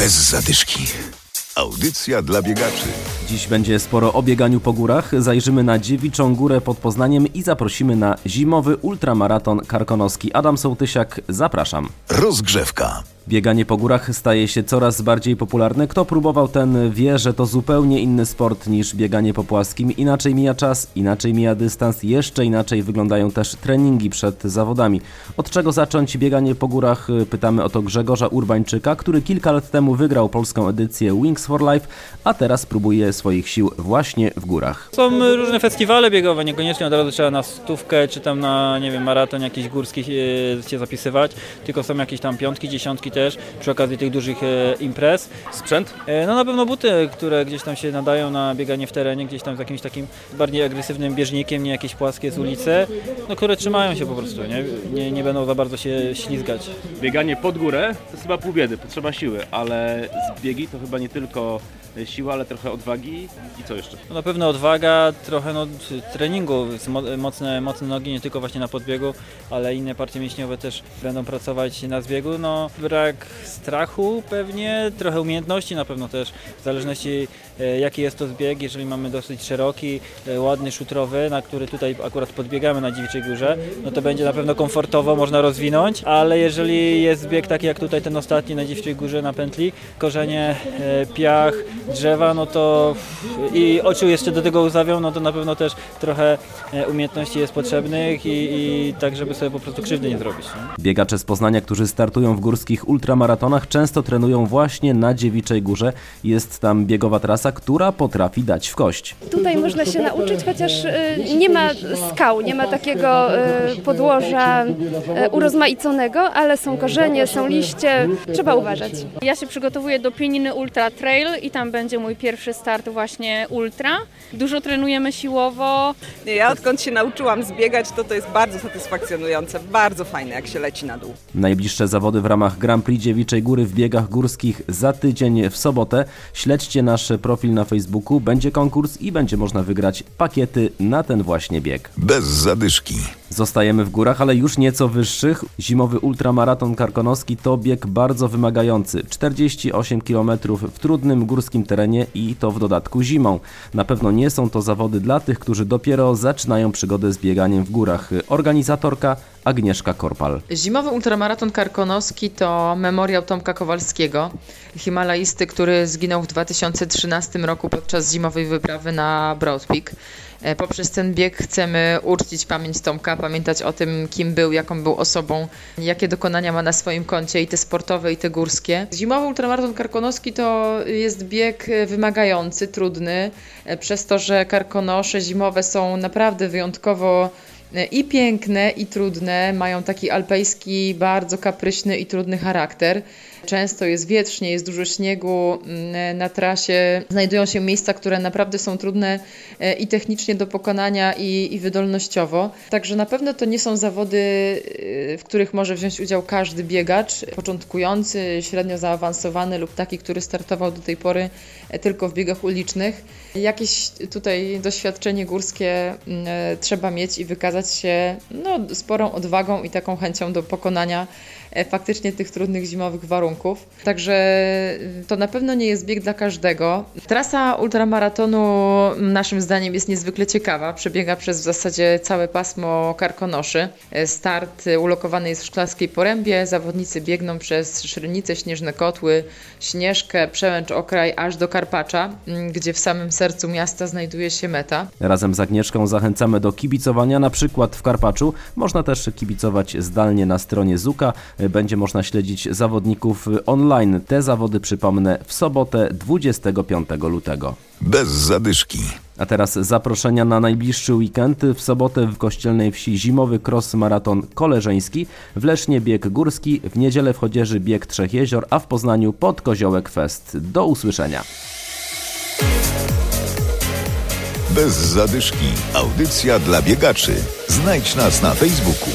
Bez zadyszki. Audycja dla biegaczy. Dziś będzie sporo o bieganiu po górach. Zajrzymy na Dziewiczą Górę pod Poznaniem i zaprosimy na zimowy ultramaraton karkonoski. Adam Sołtysiak, zapraszam. Rozgrzewka. Bieganie po górach staje się coraz bardziej popularne. Kto próbował, ten wie, że to zupełnie inny sport niż bieganie po płaskim. Inaczej mija czas, inaczej mija dystans, jeszcze inaczej wyglądają też treningi przed zawodami. Od czego zacząć bieganie po górach? Pytamy o to Grzegorza Urbańczyka, który kilka lat temu wygrał polską edycję Wings for Life, a teraz próbuje swoich sił właśnie w górach. Są różne festiwale biegowe, niekoniecznie od razu trzeba na stówkę czy tam na, nie wiem, maraton jakiś górski e, się zapisywać, tylko są jakieś tam piątki, dziesiątki też przy okazji tych dużych e, imprez. Sprzęt? E, no na pewno buty, które gdzieś tam się nadają na bieganie w terenie, gdzieś tam z jakimś takim bardziej agresywnym bieżnikiem, nie jakieś płaskie z ulicy, no które trzymają się po prostu, nie, nie, nie będą za bardzo się ślizgać. Bieganie pod górę to jest chyba pół biedy, potrzeba siły, ale zbiegi to chyba nie tylko siła, ale trochę odwagi i co jeszcze? No na pewno odwaga, trochę no, treningu, mocne, mocne nogi, nie tylko właśnie na podbiegu, ale inne partie mięśniowe też będą pracować na zbiegu. No brak strachu pewnie, trochę umiejętności na pewno też, w zależności e, jaki jest to zbieg, jeżeli mamy dosyć szeroki, e, ładny, szutrowy, na który tutaj akurat podbiegamy na Dziwiczej Górze, no to będzie na pewno komfortowo, można rozwinąć, ale jeżeli jest zbieg taki jak tutaj ten ostatni na Dziwiczej Górze na pętli, korzenie, e, piach, drzewa, no to i oczu jeszcze do tego uzawią, no to na pewno też trochę umiejętności jest potrzebnych i, i tak, żeby sobie po prostu krzywdy nie zrobić. Nie? Biegacze z Poznania, którzy startują w górskich ultramaratonach, często trenują właśnie na Dziewiczej Górze. Jest tam biegowa trasa, która potrafi dać w kość. Tutaj można się nauczyć, chociaż e, nie ma skał, nie ma takiego e, podłoża urozmaiconego, ale są korzenie, są liście, trzeba uważać. Ja się przygotowuję do Pieniny Ultra Trail i tam będzie mój pierwszy start właśnie ultra. Dużo trenujemy siłowo. Ja odkąd się nauczyłam zbiegać, to to jest bardzo satysfakcjonujące, bardzo fajne jak się leci na dół. Najbliższe zawody w ramach Grand Prix Dziewiczej Góry w biegach górskich za tydzień w sobotę. Śledźcie nasz profil na Facebooku, będzie konkurs i będzie można wygrać pakiety na ten właśnie bieg. Bez zadyszki. Zostajemy w górach, ale już nieco wyższych. Zimowy ultramaraton karkonoski to bieg bardzo wymagający. 48 km w trudnym górskim terenie i to w dodatku zimą. Na pewno nie są to zawody dla tych, którzy dopiero zaczynają przygodę z bieganiem w górach. Organizatorka Agnieszka Korpal. Zimowy ultramaraton karkonoski to memoriał Tomka Kowalskiego, himalaisty, który zginął w 2013 roku podczas zimowej wyprawy na Broad Peak. E, poprzez ten bieg chcemy uczcić pamięć Tomka, pamiętać o tym, kim był, jaką był osobą, jakie dokonania ma na swoim koncie, i te sportowe, i te górskie. Zimowy ultramaraton karkonoski to jest bieg wymagający, trudny, e, przez to, że karkonosze zimowe są naprawdę wyjątkowo e, i piękne, i trudne, mają taki alpejski, bardzo kapryśny i trudny charakter. Często jest wietrznie, jest dużo śniegu mm, na trasie. Znajdują się miejsca, które naprawdę są trudne e, i technicznie do pokonania, i, i wydolnościowo. Także na pewno to nie są zawody, e, w których może wziąć udział każdy biegacz, początkujący, średnio zaawansowany lub taki, który startował do tej pory e, tylko w biegach ulicznych. Jakieś tutaj doświadczenie górskie mm, trzeba mieć i wykazać się no, sporą odwagą i taką chęcią do pokonania faktycznie tych trudnych zimowych warunków warunków. Także to na pewno nie jest bieg dla każdego. Trasa ultramaratonu naszym zdaniem jest niezwykle ciekawa. Przebiega przez w zasadzie całe pasmo Karkonoszy. Start ulokowany jest w Szklarskiej Porębie. Zawodnicy biegną przez Szrynice, Śnieżne Kotły, Śnieżkę, Przełęcz Okraj aż do Karpacza, gdzie w samym sercu miasta znajduje się meta. Razem z Agnieszką zachęcamy do kibicowania, na przykład w Karpaczu. Można też kibicować zdalnie na stronie Zuka. Będzie można śledzić zawodników online. Te zawody przypomnę w sobotę 25 lutego. Bez zadyszki. A teraz zaproszenia na najbliższy weekend. W sobotę w Kościelnej Wsi zimowy cross maraton koleżeński, w Lesznie bieg górski, w niedzielę w Chodzieży bieg Trzech Jezior, a w Poznaniu pod Koziołek Fest. Do usłyszenia. Bez zadyszki. Audycja dla biegaczy. Znajdź nas na Facebooku.